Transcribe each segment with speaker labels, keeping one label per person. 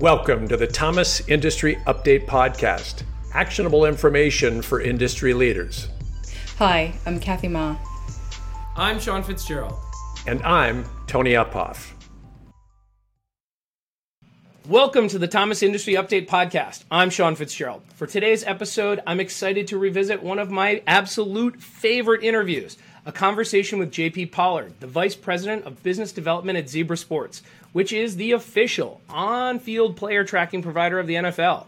Speaker 1: Welcome to the Thomas Industry Update Podcast actionable information for industry leaders.
Speaker 2: Hi, I'm Kathy Ma.
Speaker 3: I'm Sean Fitzgerald.
Speaker 1: And I'm Tony Uphoff.
Speaker 3: Welcome to the Thomas Industry Update Podcast. I'm Sean Fitzgerald. For today's episode, I'm excited to revisit one of my absolute favorite interviews a conversation with JP Pollard, the Vice President of Business Development at Zebra Sports, which is the official on field player tracking provider of the NFL.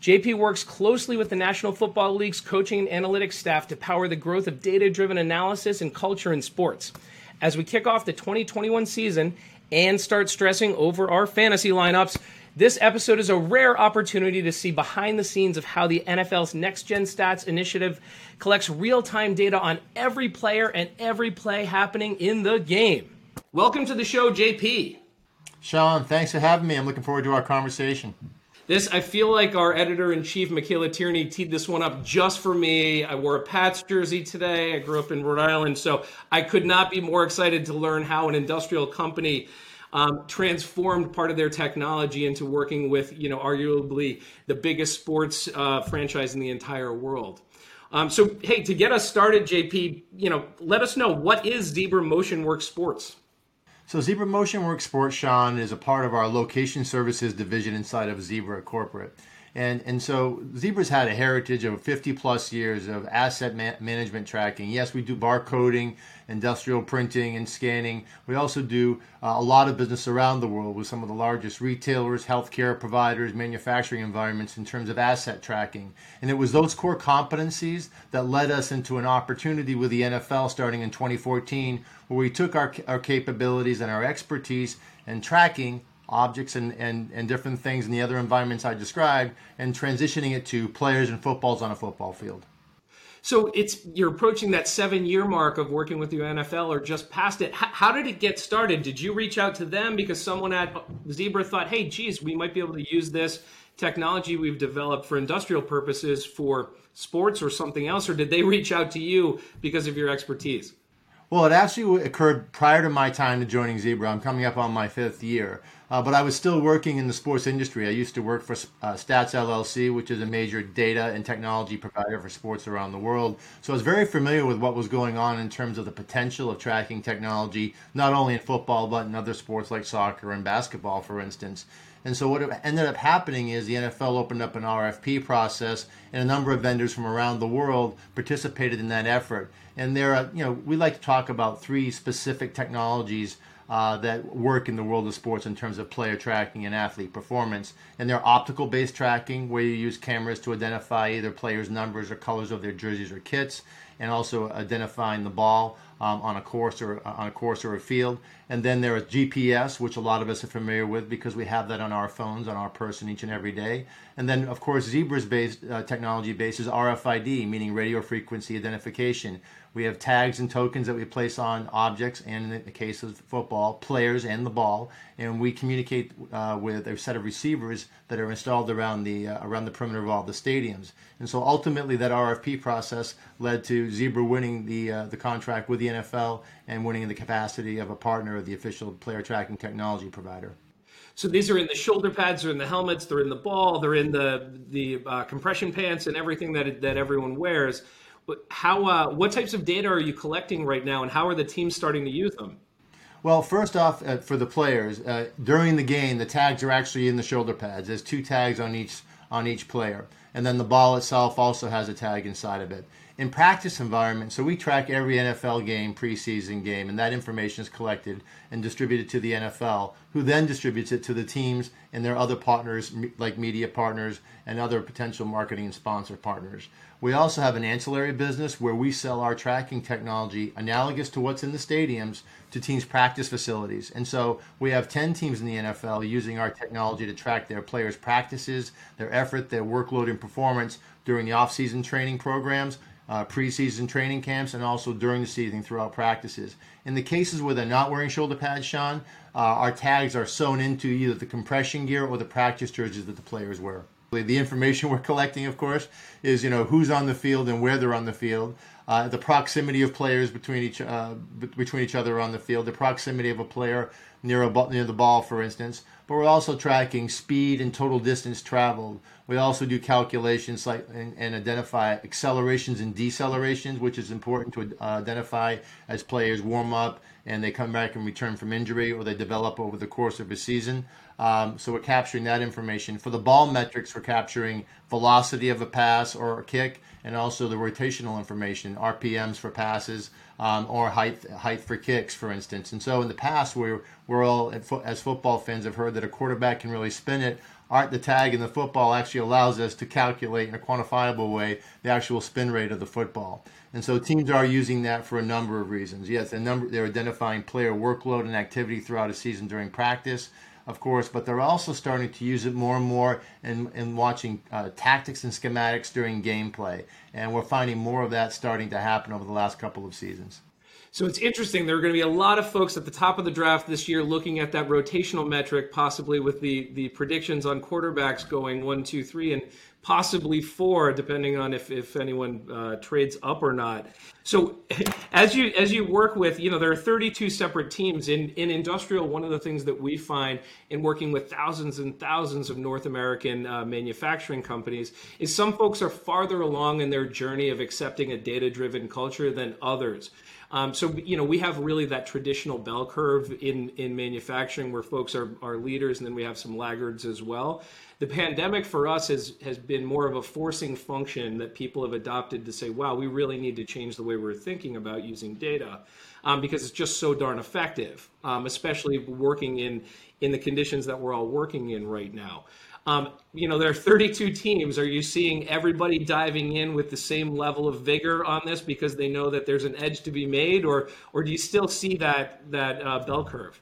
Speaker 3: JP works closely with the National Football League's coaching and analytics staff to power the growth of data driven analysis and culture in sports. As we kick off the 2021 season and start stressing over our fantasy lineups, this episode is a rare opportunity to see behind the scenes of how the NFL's Next Gen Stats initiative collects real time data on every player and every play happening in the game. Welcome to the show, JP.
Speaker 4: Sean, thanks for having me. I'm looking forward to our conversation.
Speaker 3: This, I feel like our editor in chief, Michaela Tierney, teed this one up just for me. I wore a Pats jersey today. I grew up in Rhode Island, so I could not be more excited to learn how an industrial company um, transformed part of their technology into working with, you know, arguably the biggest sports uh, franchise in the entire world. Um, so, hey, to get us started, JP, you know, let us know what is Zebra MotionWorks Sports.
Speaker 4: So Zebra Motion Work Sports, Sean, is a part of our location services division inside of Zebra Corporate. And, and so Zebra's had a heritage of 50 plus years of asset ma- management tracking. Yes, we do barcoding, industrial printing, and scanning. We also do uh, a lot of business around the world with some of the largest retailers, healthcare providers, manufacturing environments in terms of asset tracking. And it was those core competencies that led us into an opportunity with the NFL starting in 2014, where we took our, our capabilities and our expertise and tracking objects and, and, and different things in the other environments I described and transitioning it to players and footballs on a football field.
Speaker 3: So it's you're approaching that seven year mark of working with the NFL or just past it. How, how, did it get started? Did you reach out to them because someone at Zebra thought, hey, geez, we might be able to use this technology we've developed for industrial purposes for sports or something else? Or did they reach out to you because of your expertise?
Speaker 4: Well, it actually occurred prior to my time to joining Zebra. I'm coming up on my fifth year. Uh, but I was still working in the sports industry. I used to work for uh, Stats LLC, which is a major data and technology provider for sports around the world. So I was very familiar with what was going on in terms of the potential of tracking technology, not only in football, but in other sports like soccer and basketball, for instance. And so what ended up happening is the NFL opened up an RFP process, and a number of vendors from around the world participated in that effort. And there are, you know, we like to talk about three specific technologies uh, that work in the world of sports in terms of player tracking and athlete performance. And they're optical based tracking, where you use cameras to identify either players' numbers or colors of their jerseys or kits, and also identifying the ball um, on a course or on a course or a field. And then there is GPS, which a lot of us are familiar with because we have that on our phones, on our person each and every day. And then, of course, Zebra's based uh, technology base is RFID, meaning radio frequency identification. We have tags and tokens that we place on objects, and in the case of football, players and the ball. And we communicate uh, with a set of receivers that are installed around the uh, around the perimeter of all the stadiums. And so, ultimately, that RFP process led to Zebra winning the uh, the contract with the NFL and winning in the capacity of a partner of the official player tracking technology provider.
Speaker 3: So these are in the shoulder pads, they're in the helmets, they're in the ball, they're in the the uh, compression pants, and everything that that everyone wears. But How uh, what types of data are you collecting right now, and how are the teams starting to use them?
Speaker 4: Well, first off, uh, for the players uh, during the game, the tags are actually in the shoulder pads. There's two tags on each on each player, and then the ball itself also has a tag inside of it in practice environment, so we track every NFL game, preseason game, and that information is collected and distributed to the NFL, who then distributes it to the teams and their other partners, like media partners and other potential marketing and sponsor partners. We also have an ancillary business where we sell our tracking technology analogous to what's in the stadiums to teams' practice facilities. And so we have 10 teams in the NFL using our technology to track their players' practices, their effort, their workload, and performance during the off-season training programs uh, preseason training camps and also during the season throughout practices. In the cases where they're not wearing shoulder pads, Sean, uh, our tags are sewn into either the compression gear or the practice jerseys that the players wear. The information we're collecting, of course, is you know who's on the field and where they're on the field, uh, the proximity of players between each uh, between each other on the field, the proximity of a player near, a, near the ball, for instance. But we're also tracking speed and total distance traveled. We also do calculations like and, and identify accelerations and decelerations, which is important to uh, identify as players warm up and they come back and return from injury or they develop over the course of a season. Um, so we're capturing that information. For the ball metrics, we're capturing velocity of a pass or a kick, and also the rotational information, RPMs for passes, um, or height height for kicks, for instance. And so in the past, we're we're all as football fans have heard that a quarterback can really spin it. Art the tag in the football actually allows us to calculate in a quantifiable way the actual spin rate of the football. And so teams are using that for a number of reasons. Yes, a number they're identifying player workload and activity throughout a season during practice of course, but they're also starting to use it more and more in, in watching uh, tactics and schematics during gameplay. And we're finding more of that starting to happen over the last couple of seasons.
Speaker 3: So it's interesting. There are going to be a lot of folks at the top of the draft this year looking at that rotational metric, possibly with the the predictions on quarterbacks going one, two, three, and possibly four, depending on if, if anyone uh, trades up or not. So as you as you work with, you know, there are 32 separate teams in in industrial. One of the things that we find in working with thousands and thousands of North American uh, manufacturing companies is some folks are farther along in their journey of accepting a data driven culture than others. Um, so you know we have really that traditional bell curve in in manufacturing where folks are are leaders, and then we have some laggards as well the pandemic for us has has been more of a forcing function that people have adopted to say, wow, we really need to change the way we're thinking about using data um, because it's just so darn effective, um, especially working in in the conditions that we're all working in right now. Um, you know, there are 32 teams. Are you seeing everybody diving in with the same level of vigor on this because they know that there's an edge to be made, or or do you still see that that uh, bell curve?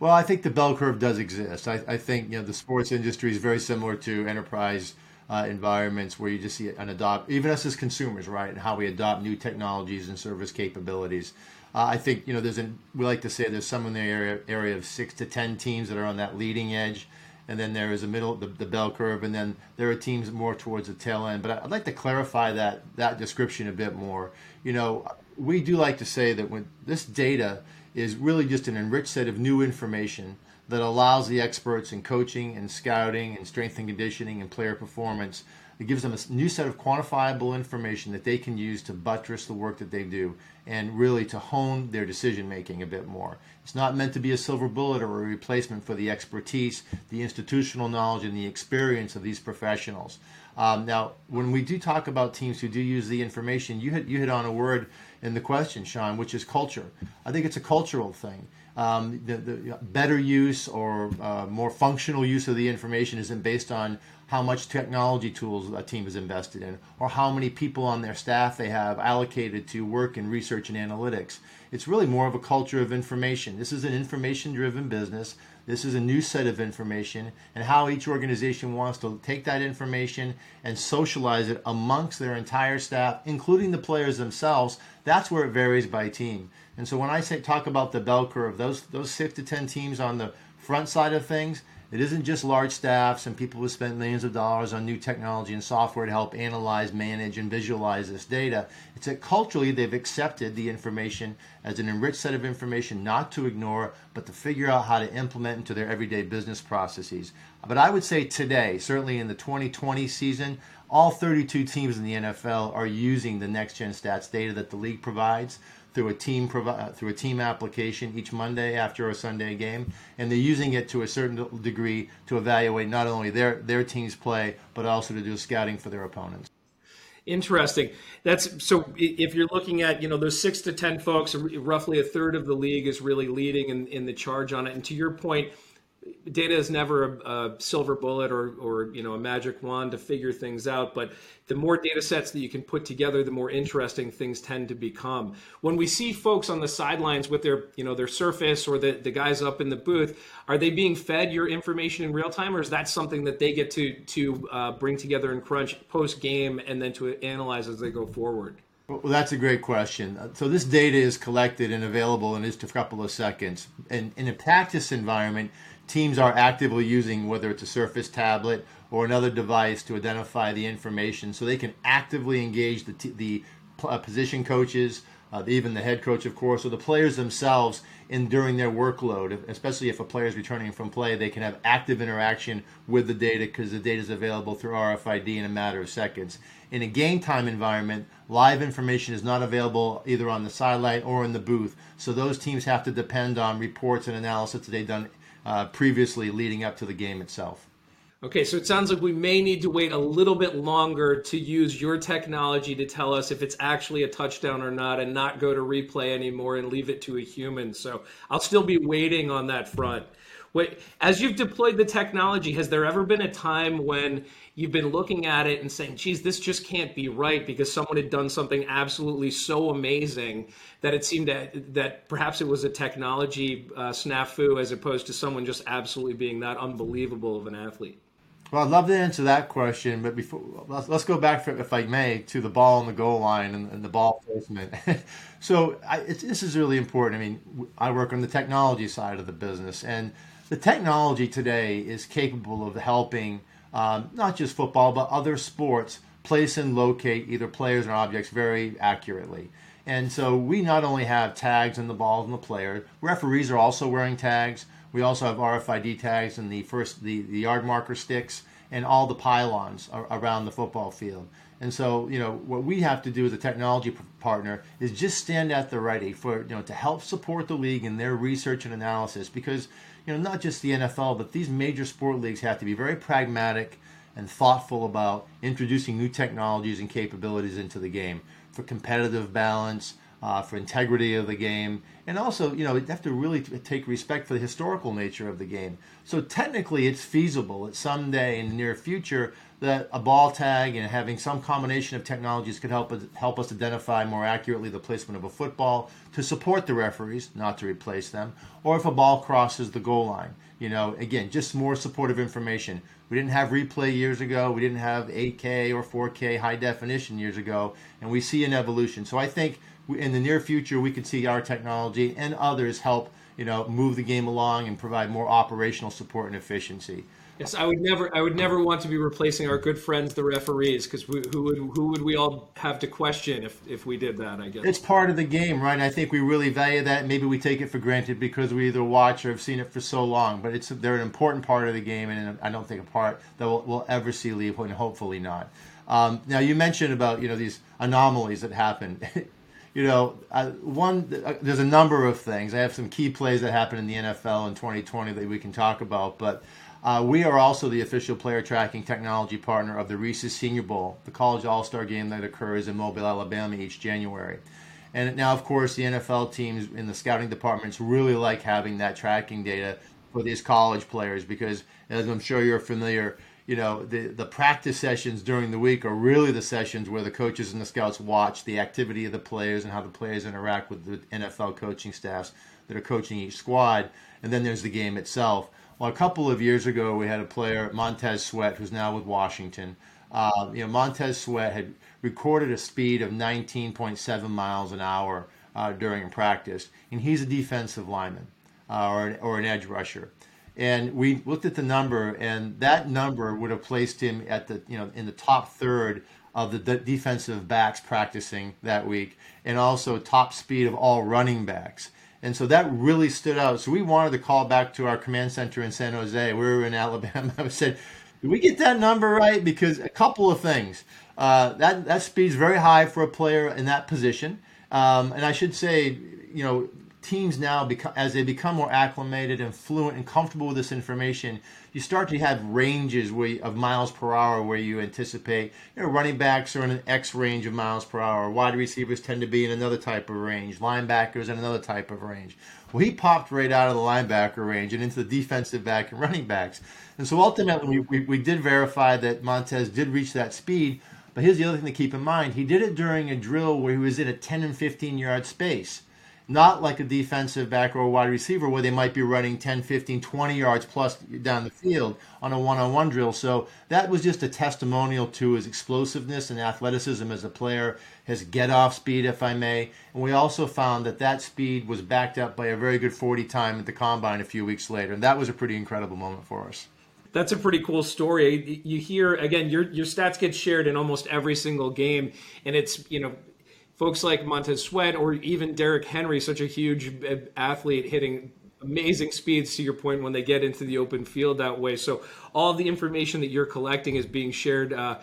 Speaker 4: Well, I think the bell curve does exist. I, I think you know the sports industry is very similar to enterprise uh, environments where you just see an adopt, even us as consumers, right, and how we adopt new technologies and service capabilities. Uh, I think you know there's an we like to say there's some in the area area of six to ten teams that are on that leading edge, and then there is a middle the, the bell curve, and then there are teams more towards the tail end. But I'd like to clarify that that description a bit more. You know, we do like to say that when this data is really just an enriched set of new information that allows the experts in coaching and scouting and strength and conditioning and player performance. It gives them a new set of quantifiable information that they can use to buttress the work that they do and really to hone their decision making a bit more. It's not meant to be a silver bullet or a replacement for the expertise, the institutional knowledge, and the experience of these professionals. Um, now, when we do talk about teams who do use the information, you hit, you hit on a word in the question, Sean, which is culture. I think it's a cultural thing. Um, the, the, better use or uh, more functional use of the information isn't based on how much technology tools a team is invested in or how many people on their staff they have allocated to work in research and analytics. It's really more of a culture of information. This is an information driven business. This is a new set of information, and how each organization wants to take that information and socialize it amongst their entire staff, including the players themselves. That's where it varies by team. And so when I say talk about the bell curve, those those six to ten teams on the front side of things, it isn't just large staffs and people who spend millions of dollars on new technology and software to help analyze, manage, and visualize this data. It's that culturally they've accepted the information as an enriched set of information not to ignore, but to figure out how to implement into their everyday business processes. But I would say today, certainly in the 2020 season, all 32 teams in the NFL are using the next gen stats data that the league provides through a team uh, through a team application each Monday after a Sunday game, and they're using it to a certain degree to evaluate not only their their team's play but also to do scouting for their opponents.
Speaker 3: Interesting. That's so. If you're looking at you know those six to ten folks, roughly a third of the league is really leading in, in the charge on it. And to your point, data is never a, a, silver bullet or, or you know a magic wand to figure things out but the more data sets that you can put together the more interesting things tend to become. When we see folks on the sidelines with their you know their surface or the, the guys up in the booth are they being fed your information in real time or is that something that they get to to uh, bring together and crunch post game and then to analyze as they go forward
Speaker 4: well, that's a great question. So this data is collected and available in just a couple of seconds. And in a practice environment, teams are actively using, whether it's a Surface tablet or another device, to identify the information so they can actively engage the, t- the uh, position coaches, uh, even the head coach, of course, or the players themselves in during their workload. Especially if a player is returning from play, they can have active interaction with the data because the data is available through RFID in a matter of seconds. In a game time environment, live information is not available either on the sideline or in the booth. So those teams have to depend on reports and analysis that they've done uh, previously leading up to the game itself.
Speaker 3: Okay, so it sounds like we may need to wait a little bit longer to use your technology to tell us if it's actually a touchdown or not and not go to replay anymore and leave it to a human. So I'll still be waiting on that front. Wait, as you've deployed the technology, has there ever been a time when you've been looking at it and saying, geez, this just can't be right because someone had done something absolutely so amazing that it seemed that, perhaps it was a technology uh, snafu as opposed to someone just absolutely being that unbelievable of an athlete?
Speaker 4: Well, I'd love to answer that question, but before let's, let's go back, for, if I may, to the ball on the goal line and, and the ball placement. so I, this is really important. I mean, I work on the technology side of the business, and the technology today is capable of helping um, not just football but other sports place and locate either players or objects very accurately. And so we not only have tags in the balls and the player, referees are also wearing tags. We also have RFID tags and the first the, the yard marker sticks and all the pylons around the football field. And so, you know, what we have to do as a technology partner is just stand at the ready for, you know, to help support the league in their research and analysis because, you know, not just the NFL, but these major sport leagues have to be very pragmatic and thoughtful about introducing new technologies and capabilities into the game for competitive balance, uh, for integrity of the game, and also, you know, you have to really take respect for the historical nature of the game. So technically, it's feasible that someday in the near future that a ball tag and having some combination of technologies could help us, help us identify more accurately the placement of a football to support the referees, not to replace them, or if a ball crosses the goal line. You know, again, just more supportive information. We didn't have replay years ago. We didn't have 8K or 4K high definition years ago, and we see an evolution. So I think in the near future, we could see our technology and others help, you know, move the game along and provide more operational support and efficiency.
Speaker 3: Yes, I would never, I would never want to be replacing our good friends, the referees, because who would, who would we all have to question if, if we did that? I guess
Speaker 4: it's part of the game, right? I think we really value that. Maybe we take it for granted because we either watch or have seen it for so long. But it's they're an important part of the game, and I don't think a part that we'll, we'll ever see leave, and hopefully not. Um, now you mentioned about you know these anomalies that happen. you know, uh, one uh, there's a number of things. I have some key plays that happened in the NFL in 2020 that we can talk about, but uh, we are also the official player tracking technology partner of the Reese's Senior Bowl, the college all star game that occurs in Mobile, Alabama each January. And now, of course, the NFL teams in the scouting departments really like having that tracking data for these college players because, as I'm sure you're familiar, you know the the practice sessions during the week are really the sessions where the coaches and the scouts watch the activity of the players and how the players interact with the NFL coaching staffs that are coaching each squad, and then there's the game itself. Well, a couple of years ago, we had a player, Montez Sweat, who's now with Washington. Uh, you know, Montez Sweat had recorded a speed of 19.7 miles an hour uh, during practice, and he's a defensive lineman uh, or, or an edge rusher. And we looked at the number, and that number would have placed him at the you know in the top third of the de- defensive backs practicing that week, and also top speed of all running backs. And so that really stood out. So we wanted to call back to our command center in San Jose. We were in Alabama. I said, "Did we get that number right?" Because a couple of things. Uh, that that speed's very high for a player in that position. Um, and I should say, you know, teams now, become, as they become more acclimated and fluent and comfortable with this information, you start to have ranges you, of miles per hour where you anticipate. You know, running backs are in an X range of miles per hour. Wide receivers tend to be in another type of range. Linebackers in another type of range. Well, he popped right out of the linebacker range and into the defensive back and running backs. And so ultimately, we, we, we did verify that Montez did reach that speed. But here's the other thing to keep in mind: he did it during a drill where he was in a 10 and 15 yard space not like a defensive back or a wide receiver where they might be running 10, 15, 20 yards plus down the field on a one on one drill. So that was just a testimonial to his explosiveness and athleticism as a player, his get off speed, if I may. And we also found that that speed was backed up by a very good 40 time at the combine a few weeks later. And that was a pretty incredible moment for us.
Speaker 3: That's a pretty cool story. You hear again, your your stats get shared in almost every single game, and it's you know folks like Montez Sweat or even Derrick Henry, such a huge uh, athlete hitting amazing speeds to your point when they get into the open field that way. So all the information that you're collecting is being shared. Uh,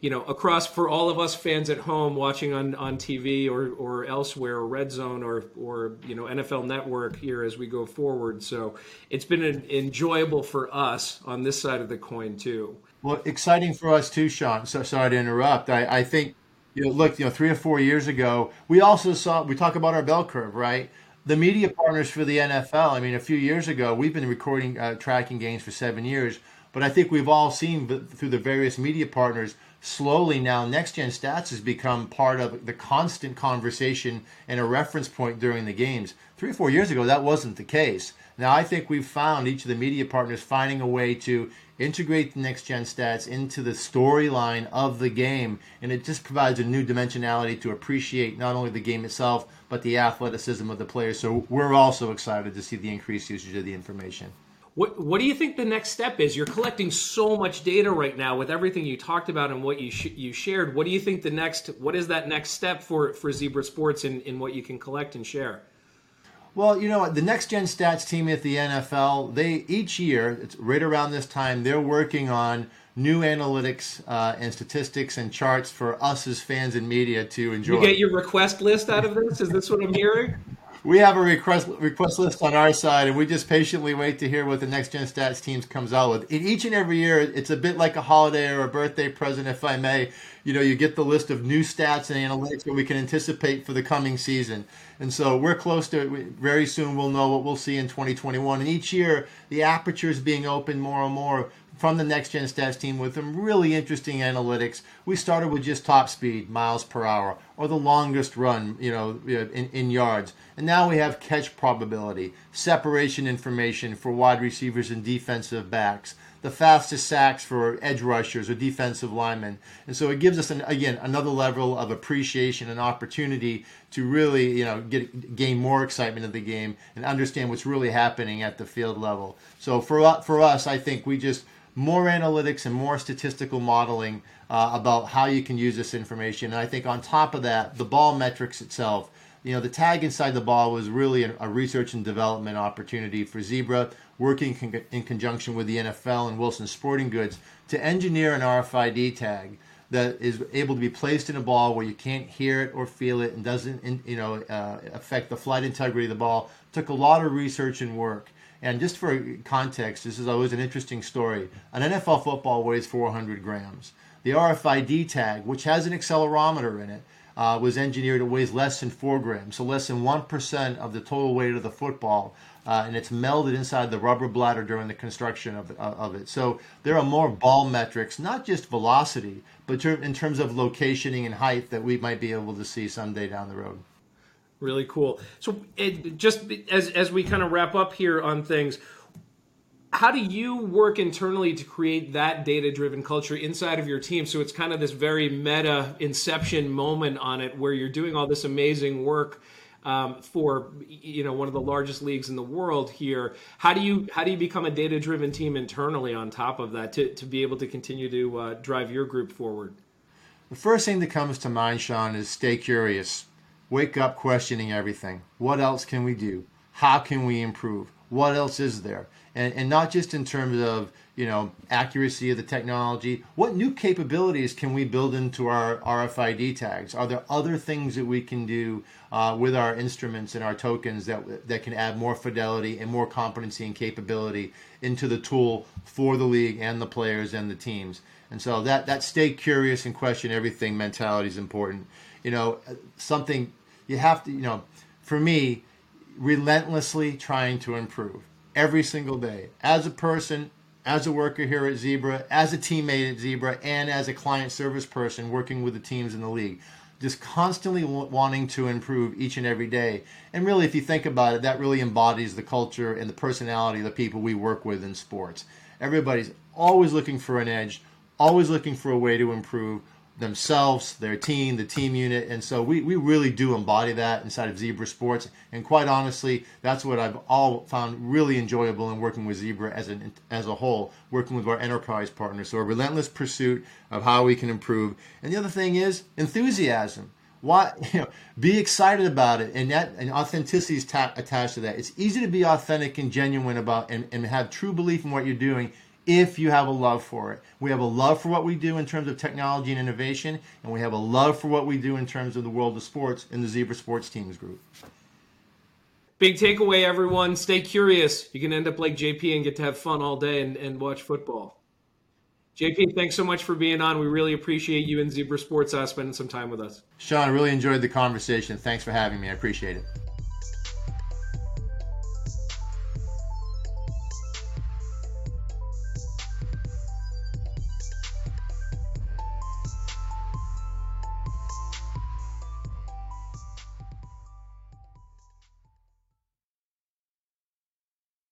Speaker 3: you know, across for all of us fans at home watching on, on TV or, or elsewhere, or Red Zone or, or, you know, NFL Network here as we go forward. So it's been an, enjoyable for us on this side of the coin, too.
Speaker 4: Well, exciting for us, too, Sean. So sorry to interrupt. I, I think, you know, look, you know, three or four years ago, we also saw, we talk about our bell curve, right? The media partners for the NFL, I mean, a few years ago, we've been recording, uh, tracking games for seven years, but I think we've all seen through the various media partners slowly now next gen stats has become part of the constant conversation and a reference point during the games. Three or four years ago that wasn't the case. Now i think we've found each of the media partners finding a way to integrate the next gen stats into the storyline of the game and it just provides a new dimensionality to appreciate not only the game itself but the athleticism of the players. So we're also excited to see the increased usage of the information
Speaker 3: what What do you think the next step is? You're collecting so much data right now with everything you talked about and what you sh- you shared. What do you think the next? What is that next step for for Zebra Sports in in what you can collect and share?
Speaker 4: Well, you know, the next gen stats team at the NFL, they each year, it's right around this time, they're working on new analytics uh, and statistics and charts for us as fans and media to enjoy.
Speaker 3: You get your request list out of this? Is this what I'm hearing?
Speaker 4: we have a request request list on our side, and we just patiently wait to hear what the next gen stats teams comes out with. In each and every year, it's a bit like a holiday or a birthday present, if I may. You know, you get the list of new stats and analytics that we can anticipate for the coming season, and so we're close to it. Very soon, we'll know what we'll see in 2021. And each year, the aperture is being opened more and more from the next gen stats team with some really interesting analytics. We started with just top speed, miles per hour, or the longest run, you know, in, in yards. And now we have catch probability, separation information for wide receivers and defensive backs, the fastest sacks for edge rushers or defensive linemen. And so it gives us, an, again, another level of appreciation and opportunity to really, you know, get gain more excitement of the game and understand what's really happening at the field level. So for, for us, I think we just more analytics and more statistical modeling uh, about how you can use this information. And I think on top of that, the ball metrics itself, you know, the tag inside the ball was really a, a research and development opportunity for Zebra, working con- in conjunction with the NFL and Wilson Sporting Goods to engineer an RFID tag that is able to be placed in a ball where you can't hear it or feel it and doesn't, you know, uh, affect the flight integrity of the ball. Took a lot of research and work. And just for context, this is always an interesting story. An NFL football weighs 400 grams. The RFID tag, which has an accelerometer in it, uh, was engineered. It weighs less than 4 grams, so less than 1% of the total weight of the football. Uh, and it's melded inside the rubber bladder during the construction of, of it. So there are more ball metrics, not just velocity, but in terms of locationing and height that we might be able to see someday down the road.
Speaker 3: Really cool. So, it, just as as we kind of wrap up here on things, how do you work internally to create that data driven culture inside of your team? So it's kind of this very meta inception moment on it, where you're doing all this amazing work. Um, for you know one of the largest leagues in the world here. How do you how do you become a data driven team internally on top of that to, to be able to continue to uh, drive your group forward?
Speaker 4: The first thing that comes to mind, Sean, is stay curious wake up questioning everything. What else can we do? How can we improve? What else is there? And, and not just in terms of you know accuracy of the technology. What new capabilities can we build into our RFID tags? Are there other things that we can do uh, with our instruments and our tokens that that can add more fidelity and more competency and capability into the tool for the league and the players and the teams? And so that that stay curious and question everything mentality is important. You know, something you have to, you know, for me, relentlessly trying to improve every single day as a person, as a worker here at Zebra, as a teammate at Zebra, and as a client service person working with the teams in the league. Just constantly wanting to improve each and every day. And really, if you think about it, that really embodies the culture and the personality of the people we work with in sports. Everybody's always looking for an edge, always looking for a way to improve, themselves, their team, the team unit. And so we, we really do embody that inside of Zebra Sports. And quite honestly, that's what I've all found really enjoyable in working with Zebra as, an, as a whole, working with our enterprise partners. So a relentless pursuit of how we can improve. And the other thing is enthusiasm. why you know be excited about it and that and authenticity is ta- attached to that it's easy to be authentic and genuine about and, and have true belief in what you're doing if you have a love for it we have a love for what we do in terms of technology and innovation and we have a love for what we do in terms of the world of sports in the zebra sports teams group
Speaker 3: Big takeaway, everyone. Stay curious. You can end up like JP and get to have fun all day and, and watch football. JP, thanks so much for being on. We really appreciate you and Zebra Sports uh, spending some time with us.
Speaker 4: Sean, I really enjoyed the conversation. Thanks for having me. I appreciate it.